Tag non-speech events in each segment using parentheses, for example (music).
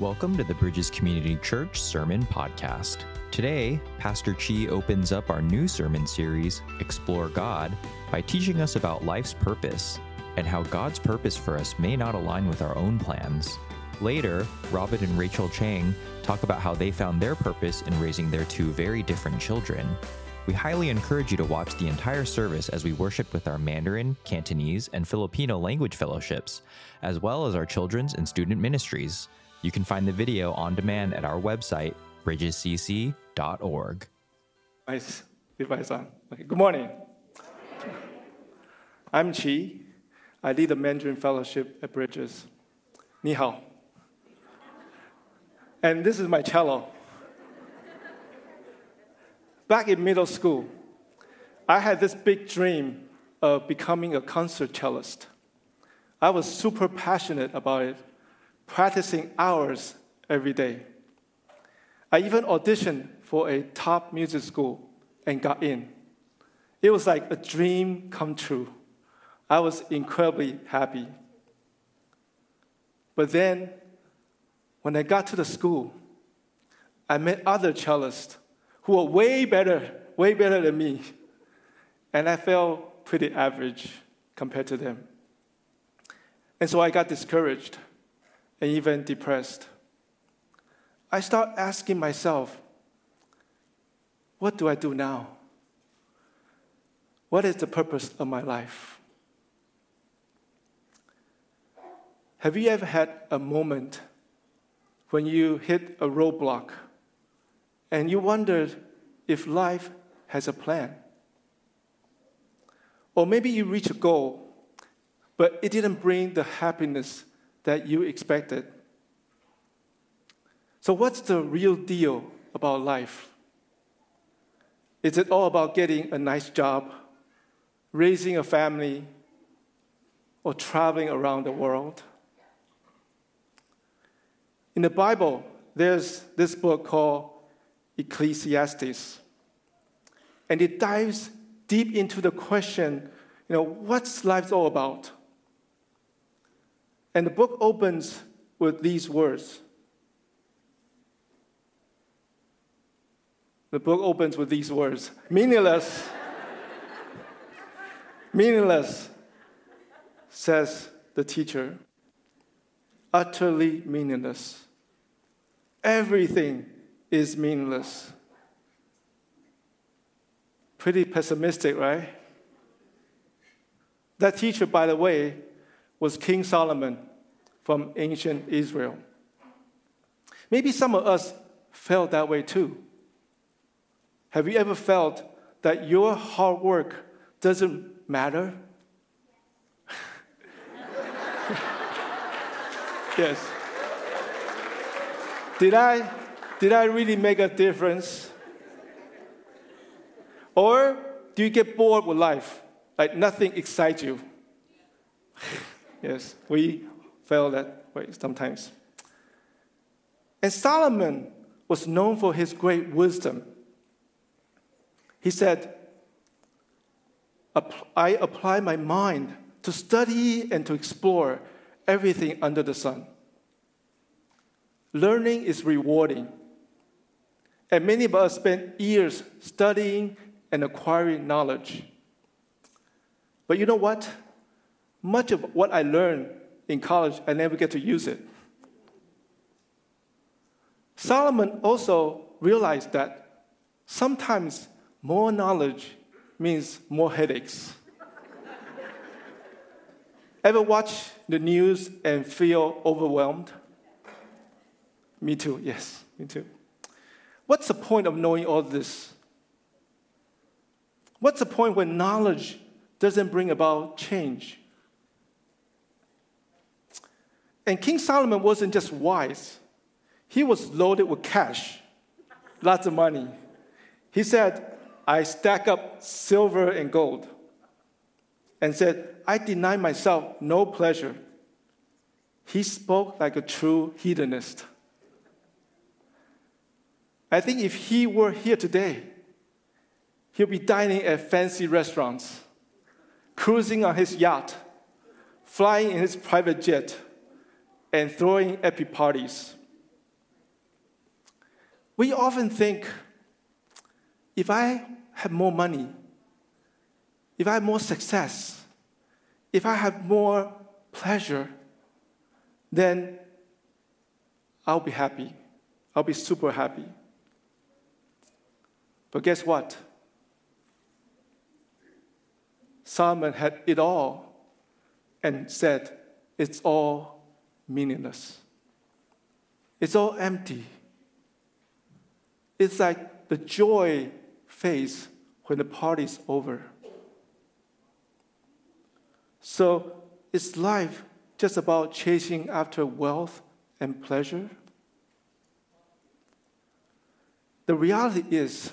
Welcome to the Bridges Community Church Sermon Podcast. Today, Pastor Chii opens up our new sermon series, Explore God, by teaching us about life's purpose and how God's purpose for us may not align with our own plans. Later, Robin and Rachael Chiang talk about how they found their purpose in raising their two very different children. We highly encourage you to watch the entire service as we worship with our Mandarin, Cantonese, and Filipino language fellowships, as well as our children's and student ministries. You can find the video on demand at our website, bridgescc.org. Nice. Good morning. I'm Chii. I lead the Mandarin Fellowship at Bridges. Ni hao. And this is my cello. Back in middle school, I had this big dream of becoming a concert cellist. I was super passionate about it practicing hours every day. I even auditioned for a top music school and got in. It was like a dream come true. I was incredibly happy. But then, when I got to the school, I met other cellists who were way better, way better than me. And I felt pretty average compared to them. And so I got discouraged and even depressed. I start asking myself, what do I do now? What is the purpose of my life? Have you ever had a moment when you hit a roadblock and you wondered if life has a plan? Or maybe you reach a goal, but it didn't bring the happiness that you expected. So, what's the real deal about life? Is it all about getting a nice job, raising a family, or traveling around the world? In the Bible, there's this book called Ecclesiastes, and it dives deep into the question you know, what's life all about? And the book opens with these words. The book opens with these words meaningless, meaningless, says the teacher. Utterly meaningless. Everything is meaningless. Pretty pessimistic, right? That teacher, by the way, was King Solomon from ancient Israel. Maybe some of us felt that way too. Have you ever felt that your hard work doesn't matter? (laughs) yes. Did I, did I really make a difference? Or do you get bored with life? Like nothing excites you? (laughs) Yes, we feel that way sometimes. And Solomon was known for his great wisdom. He said, I apply my mind to study and to explore everything under the sun. Learning is rewarding. And many of us spend years studying and acquiring knowledge. But you know what? much of what I learned in college, I never get to use it. Solomon also realized that sometimes more knowledge means more headaches. Ever watch the news and feel overwhelmed? Me too, yes, me too. What's the point of knowing all this? What's the point when knowledge doesn't bring about change? And King Solomon wasn't just wise, he was loaded with cash, lots of money. He said, I stack up silver and gold. And said, I deny myself no pleasure. He spoke like a true hedonist. I think if he were here today, he'll be dining at fancy restaurants, cruising on his yacht, flying in his private jet and throwing epic parties. we often think if I have more money, if I have more success, if I have more pleasure, then I'll be happy. I'll be super happy. But guess what? Solomon had it all and said, It's all meaningless. It's all empty. It's like the joy fades when the party's over. So, is life just about chasing after wealth and pleasure? The reality is,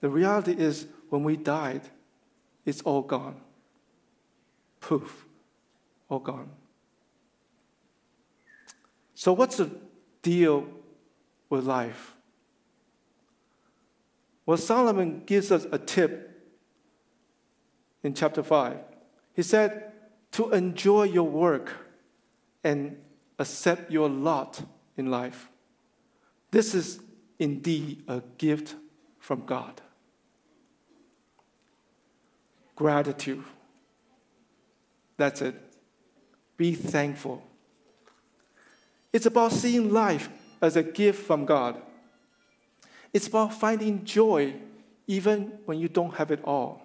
the reality is when we died, it's all gone. Poof, all gone. So, what's the deal with life? Well, Solomon gives us a tip in chapter 5. He said, to enjoy your work and accept your lot in life. This is indeed a gift from God. Gratitude. That's it. Be thankful. It's about seeing life as a gift from God. It's about finding joy even when you don't have it all.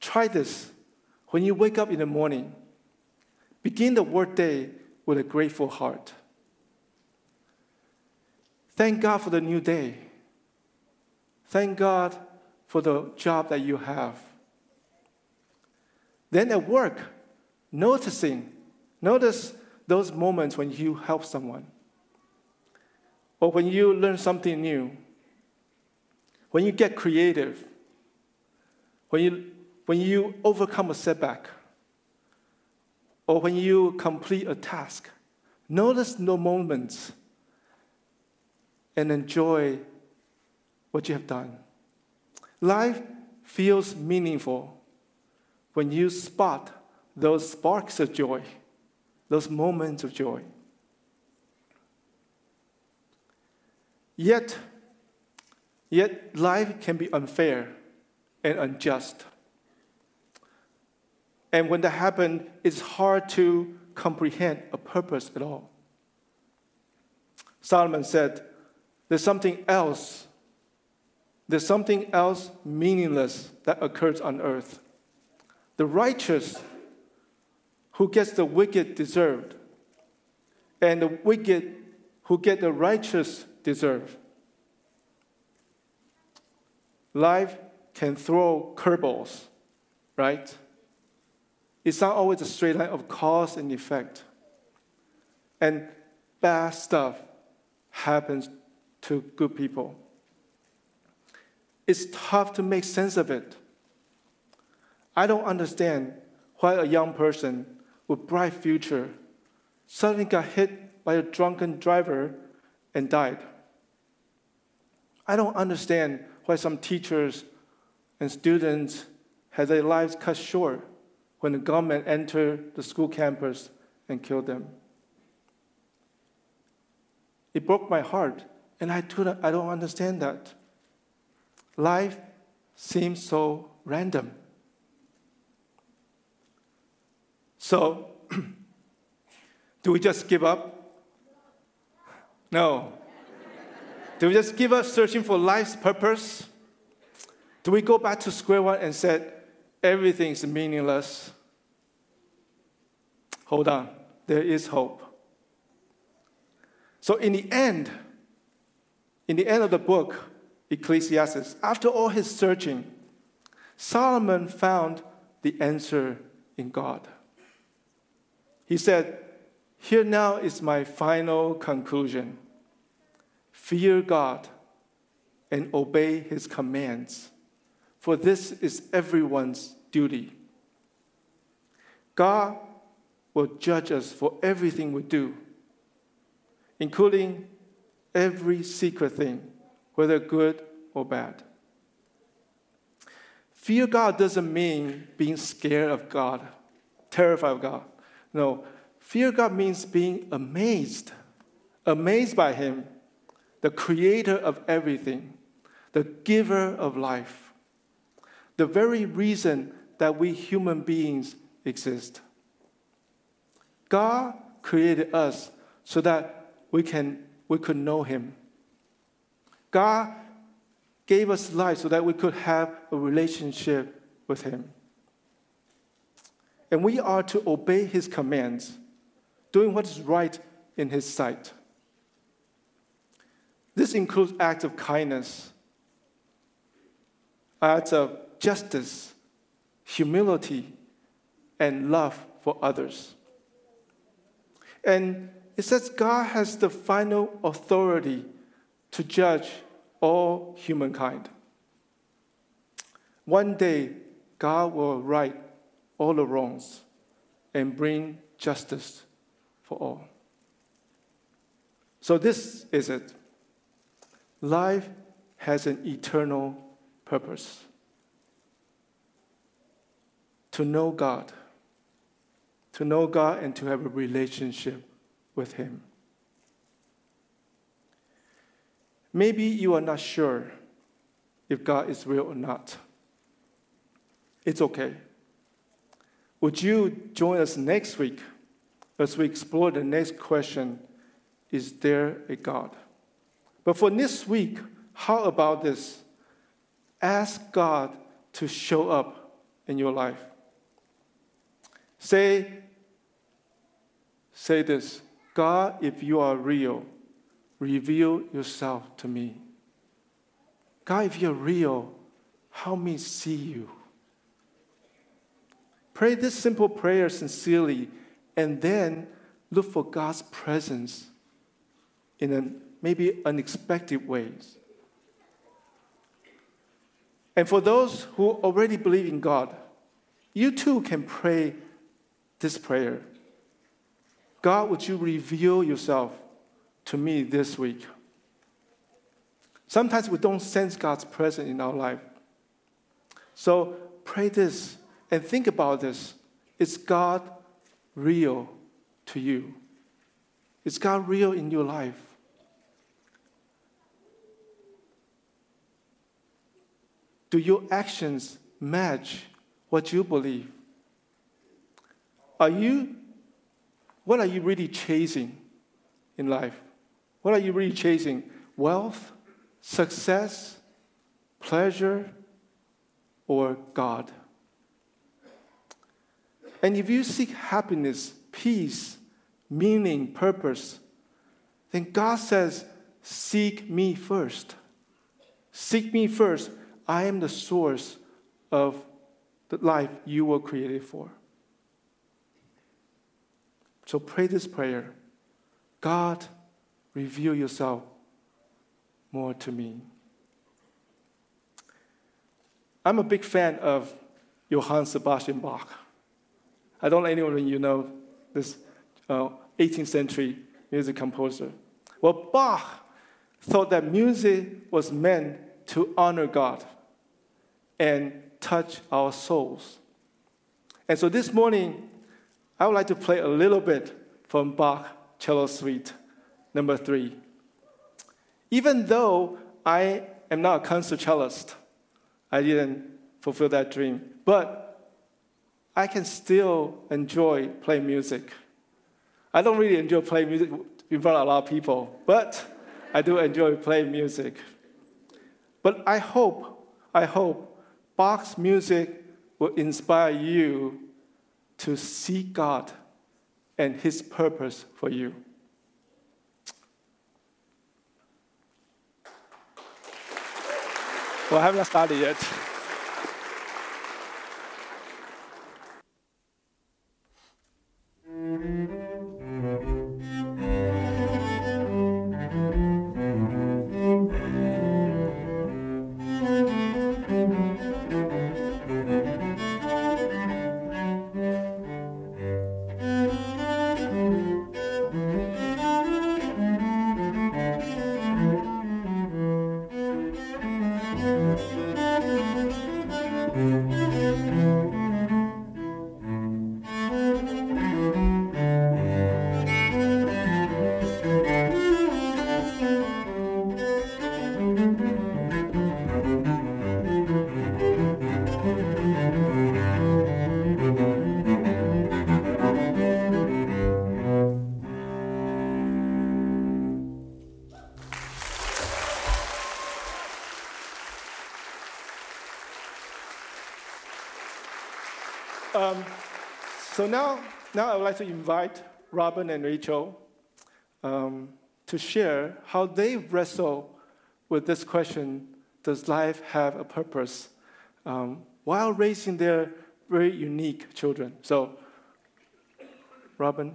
Try this when you wake up in the morning. Begin the workday with a grateful heart. Thank God for the new day. Thank God for the job that you have. Then at work, noticing, notice those moments when you help someone, or when you learn something new, when you get creative, when you, when you overcome a setback, or when you complete a task. Notice the moments and enjoy what you have done. Life feels meaningful when you spot those sparks of joy, those moments of joy. Yet, yet life can be unfair and unjust. And when that happens, it's hard to comprehend a purpose at all. Solomon said, There's something else. There's something else meaningless that occurs on earth. The righteous who gets the wicked deserved, and the wicked who get the righteous deserve. Life can throw curveballs, right? It's not always a straight line of cause and effect. And bad stuff happens to good people. It's tough to make sense of it. I don't understand why a young person with bright future suddenly got hit by a drunken driver and died. I don't understand why some teachers and students had their lives cut short when the government entered the school campus and killed them. It broke my heart, and I, I don't understand that. Life seems so random. So, do we just give up? No. do we just give up searching for life's purpose? Do we go back to square one and say, everything is meaningless? Hold on, there is hope. So, in the end, in the end of the book, Ecclesiastes, after all his searching, Solomon found the answer in God. He said, Here now is my final conclusion fear God and obey his commands, for this is everyone's duty. God will judge us for everything we do, including every secret thing, whether good or bad. Fear God doesn't mean being scared of God, terrified of God. No, fear God means being amazed, amazed by Him, the creator of everything, the giver of life, the very reason that we human beings exist. God created us so that we, can, we could know Him. God gave us life so that we could have a relationship with Him. And we are to obey His commands, doing what is right in His sight. This includes acts of kindness, acts of justice, humility, and love for others. And it says God has the final authority to judge all humankind. One day, God will right all the wrongs and bring justice for all. So, this is it. Life has an eternal purpose to know God, to know God and to have a relationship with Him. Maybe you are not sure if God is real or not. It's okay. Would you join us next week as we explore the next question Is there a God? But for this week, how about this? Ask God to show up in your life. Say, say this God, if you are real, reveal yourself to me. God, if you're real, help me see you. Pray this simple prayer sincerely and then look for God's presence in maybe unexpected ways. And for those who already believe in God, you too can pray this prayer God, would you reveal yourself to me this week. Sometimes we don't sense God's presence in our life. So pray this and think about this. Is God real to you? Is God real in your life? Do your actions match what you believe? Are you, what are you really chasing in life? What are you really chasing? Wealth, success, pleasure, or God? And if you seek happiness, peace, meaning, purpose, then God says, Seek me first. Seek me first. I am the source of the life you were created for. So pray this prayer God, reveal yourself more to me. I'm a big fan of Johann Sebastian Bach. I don't know anyone you know this uh, 18th century music composer. Well, Bach thought that music was meant to honor God and touch our souls. And so this morning, I would like to play a little bit from Bach Cello Suite Number three, even though I am not a concert cellist, I didn't fulfill that dream, but I can still enjoy playing music. I don't really enjoy playing music in front of a lot of people, but I do enjoy playing music. But I hope, I hope Bach's music will inspire you to see God and His purpose for you. Well, I haven't started yet. Um, so now, now I would like to invite Robin and Rachael um, to share how they wrestle with this question Does life have a purpose? Um, while raising their very unique children. So, Robin,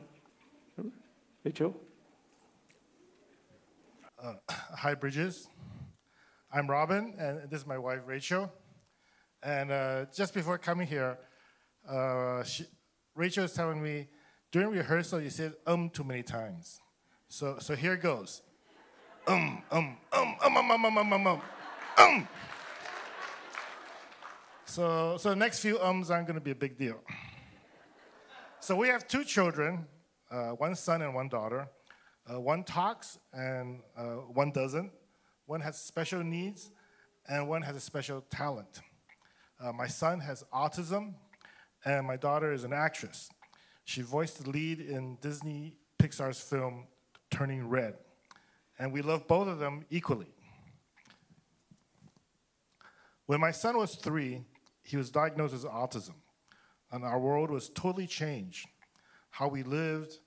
Rachael? Uh, (laughs) hi, Bridges. I'm Robin, and this is my wife, Rachael. And uh, just before coming here, uh, she, Rachael is telling me during rehearsal you said um too many times. So, so here goes. Um, um, um, um, um, um, um, um, um, um. um. So, so the next few ums aren't going to be a big deal. So we have two children, uh, one son and one daughter. Uh, one talks and uh, one doesn't. One has special needs and one has a special talent. Uh, my son has autism, and my daughter is an actress. She voiced the lead in Disney Pixar's film Turning Red, and we love both of them equally. When my son was three, he was diagnosed with autism, and our world was totally changed. How we lived,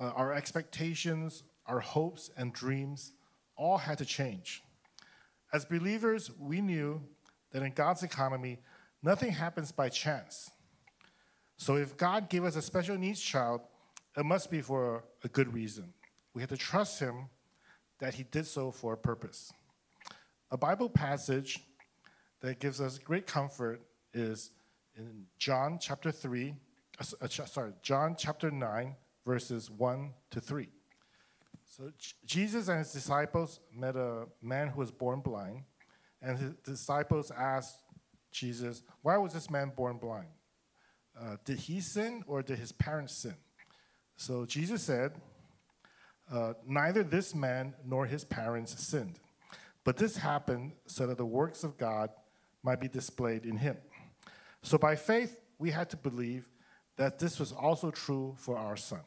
uh, our expectations, our hopes, and dreams all had to change. As believers, we knew that in God's economy, nothing happens by chance. So if God gave us a special needs child, it must be for a good reason. We have to trust Him that He did so for a purpose. A Bible passage that gives us great comfort is in John chapter 3, uh, uh sorry, John chapter 9, verses 1 to 3. So Jesus and his disciples met a man who was born blind, and his disciples asked Jesus, Why was this man born blind? Uh, did he sin or did his parents sin? So Jesus said, uh, Neither this man nor his parents sinned, but this happened so that the works of God might be displayed in him. So by faith, we had to believe that this was also true for our son.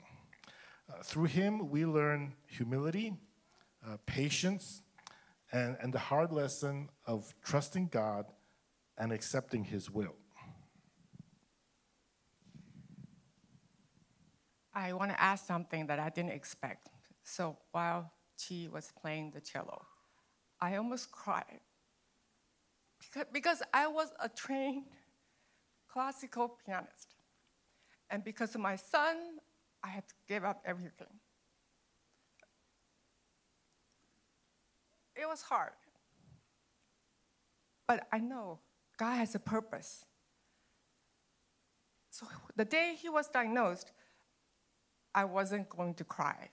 Uh, through him, we learn humility, uh, patience, and, and the hard lesson of trusting God and accepting his will. I want to ask something that I didn't expect. So while she was playing the cello, I almost cried because, I was a trained classical pianist. And because of my son, I had to give up everything. It was hard. But I know God has a purpose. So the day he was diagnosed, I wasn't going to cry.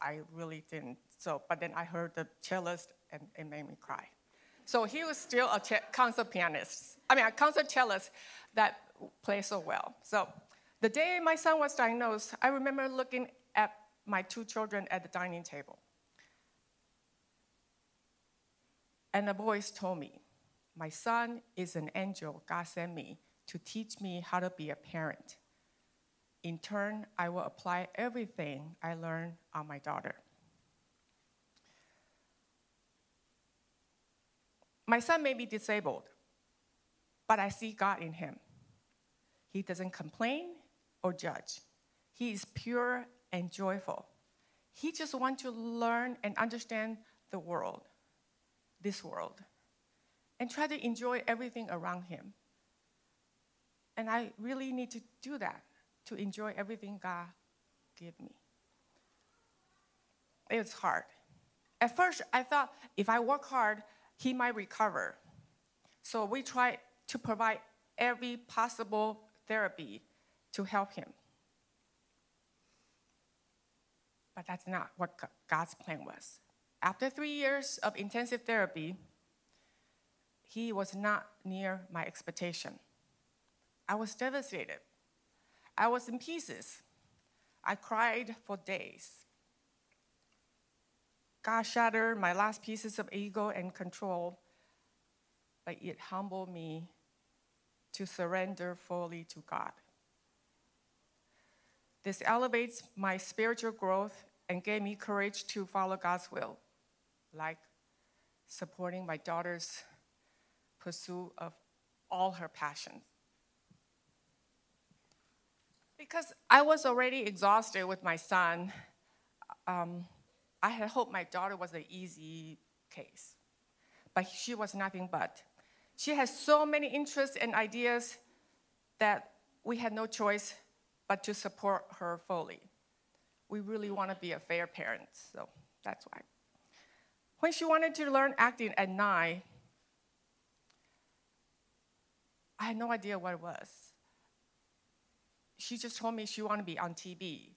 I really didn't. So, but then I heard the cellist and it made me cry. So he was still a concert pianist. I mean, a concert cellist that plays so well. So the day my son was diagnosed, I remember looking at my two children at the dining table. And the voice told me, My son is an angel God sent me to teach me how to be a parent. In turn, I will apply everything I learn on my daughter. My son may be disabled, but I see God in him. He doesn't complain, or judge. He is pure and joyful. He just wants to learn and understand the world, this world, and try to enjoy everything around him. And I really need to do that to enjoy everything God gave me. It was hard. At first, I thought if I work hard, he might recover. So we tried to provide every possible therapy to help him. But that's not what God's plan was. After three years of intensive therapy, he was not near my expectation. I was devastated. I was in pieces. I cried for days. God shattered my last pieces of ego and control, but it humbled me to surrender fully to God. This elevates my spiritual growth and gave me courage to follow God's will, like supporting my daughter's pursuit of all her passions. Because I was already exhausted with my son, um, I had hoped my daughter was an easy case. But she was nothing but. She has so many interests and ideas that we had no choice but to support her fully. We really want to be a fair parent, so that's why. When she wanted to learn acting at nine, I had no idea what it was. She just told me she wanted to be on TV.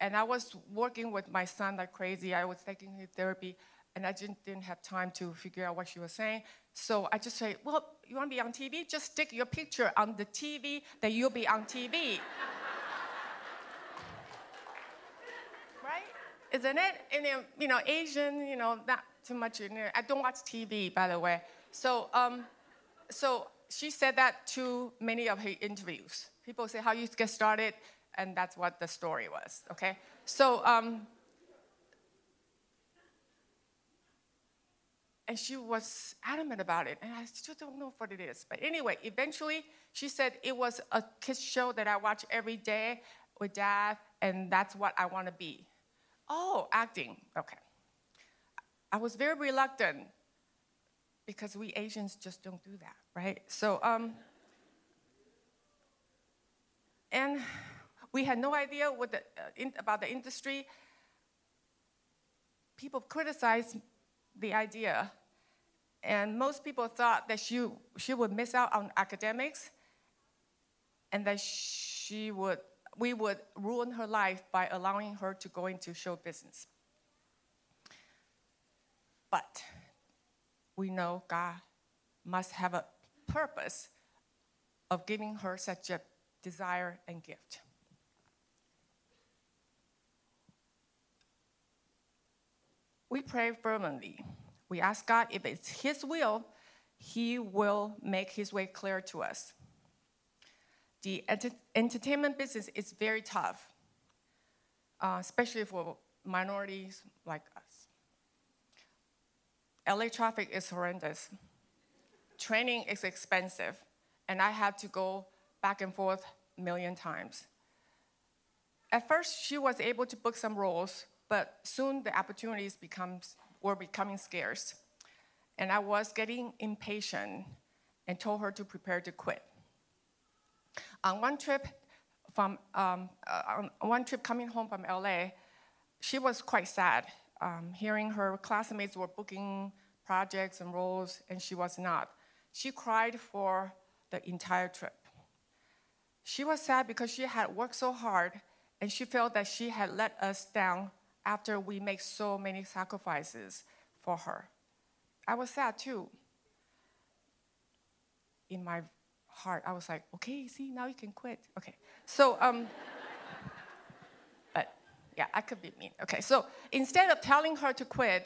And I was working with my son like crazy. I was taking his therapy, and I didn't, didn't have time to figure out what she was saying. So I just say, Well, you want to be on TV? Just stick your picture on the TV, then you'll be on TV. (laughs) right? Isn't it? And then, you know, Asian, you know, not too much. I don't watch TV, by the way. So, um, so she said that to many of her interviews. People say, How you get started? And that's what the story was, okay? So, um, and she was adamant about it, and I still don't know what it is. But anyway, eventually, she said it was a kids show that I watch every day with dad, and that's what I want to be. Oh, acting, okay. I was very reluctant because we Asians just don't do that, right? So, um, and we had no idea what the, uh, in, about the industry. People criticized the idea, and most people thought that she, she would miss out on academics and that she would, we would ruin her life by allowing her to go into show business. But we know God must have a purpose of giving her such a desire and gift. We pray fervently. We ask God if it's His will, He will make His way clear to us. The ent- entertainment business is very tough, uh, especially for minorities like. LA traffic is horrendous. Training is expensive, and I had to go back and forth a million times. At first, she was able to book some roles, but soon the opportunities becomes, were becoming scarce. And I was getting impatient and told her to prepare to quit. On one trip from um, uh, on one trip coming home from LA, she was quite sad um, hearing her classmates were booking projects and roles, and she was not. She cried for the entire trip. She was sad because she had worked so hard, and she felt that she had let us down after we made so many sacrifices for her. I was sad too. In my heart, I was like, okay, see, now you can quit. Okay. So, um, yeah, I could be mean. Okay, so instead of telling her to quit,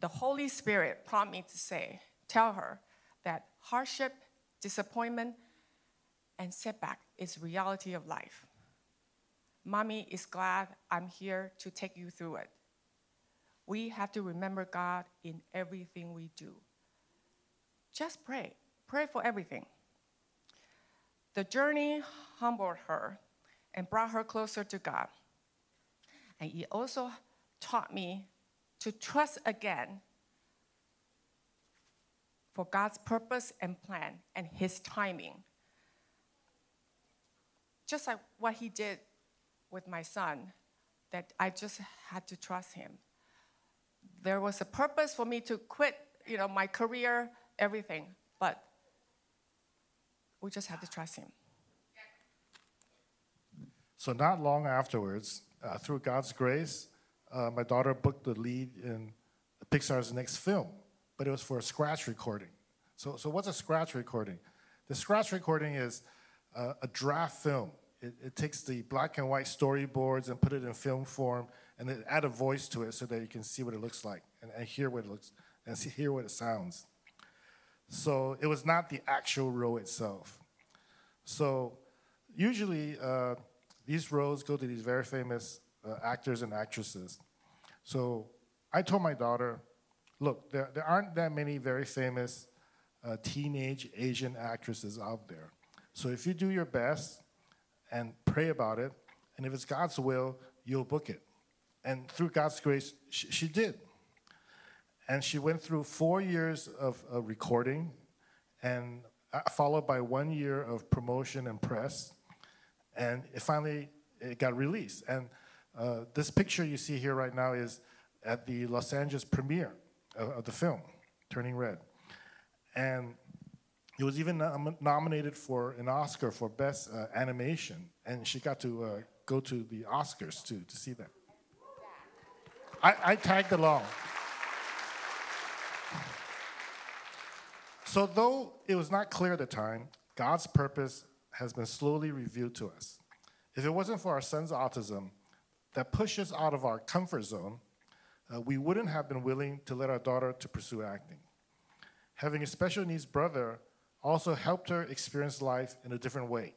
the Holy Spirit prompted me to say, tell her that hardship, disappointment, and setback is reality of life. Mommy is glad I'm here to take you through it. We have to remember God in everything we do. Just pray. Pray for everything. The journey humbled her and brought her closer to God. And he also taught me to trust again for God's purpose and plan and his timing. Just like what he did with my son, that I just had to trust him. There was a purpose for me to quit, you know, my career, everything, but we just had to trust him. So, not long afterwards, uh, through God's grace, uh, my daughter booked the lead in Pixar's next film, but it was for a scratch recording. So, so what's a scratch recording? The scratch recording is uh, a draft film. It, it, takes the black and white storyboards and put it in film form, and then add a voice to it so that you can see what it looks like and, and hear what it looks and see, (laughs) hear what it sounds. So it was not the actual role itself. So usually uh, these roles go to these very famous uh, actors and actresses. So I told my daughter, look, there, there aren't that many very famous uh, teenage Asian actresses out there. So if you do your best and pray about it. And if it's God's will, you'll book it. And through God's grace, she, she did. And she went through four years of, of recording, and uh, followed by one year of promotion and press. And it finally it got released. And uh, this picture you see here right now is at the Los Angeles premiere of, of the film, Turning Red. And it was even nom- nominated for an Oscar for Best uh, Animation, and she got to uh, go to the Oscars too to see that. I, I tagged along. So, though it was not clear at the time, God's purpose has been slowly revealed to us. If it wasn't for our son's autism that pushed us out of our comfort zone, uh, we wouldn't have been willing to let our daughter to pursue acting. Having a special needs brother also helped her experience life in a different way.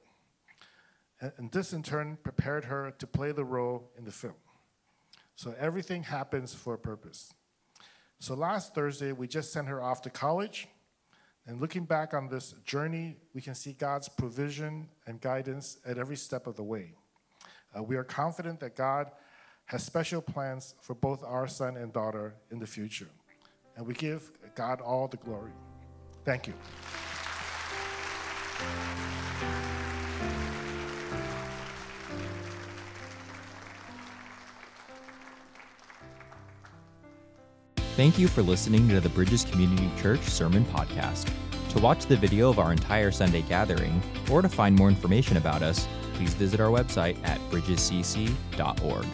And, and this, in turn, prepared her to play the role in the film. So everything happens for a purpose. So last Thursday, we just sent her off to college. And looking back on this journey, we can see God's provision and guidance at every step of the way. Uh, we are confident that God has special plans for both our son and daughter in the future. And we give God all the glory. Thank you. Thank you for listening to the Bridges Community Church Sermon Podcast. To watch the video of our entire Sunday gathering, or to find more information about us, please visit our website at bridgescc.org.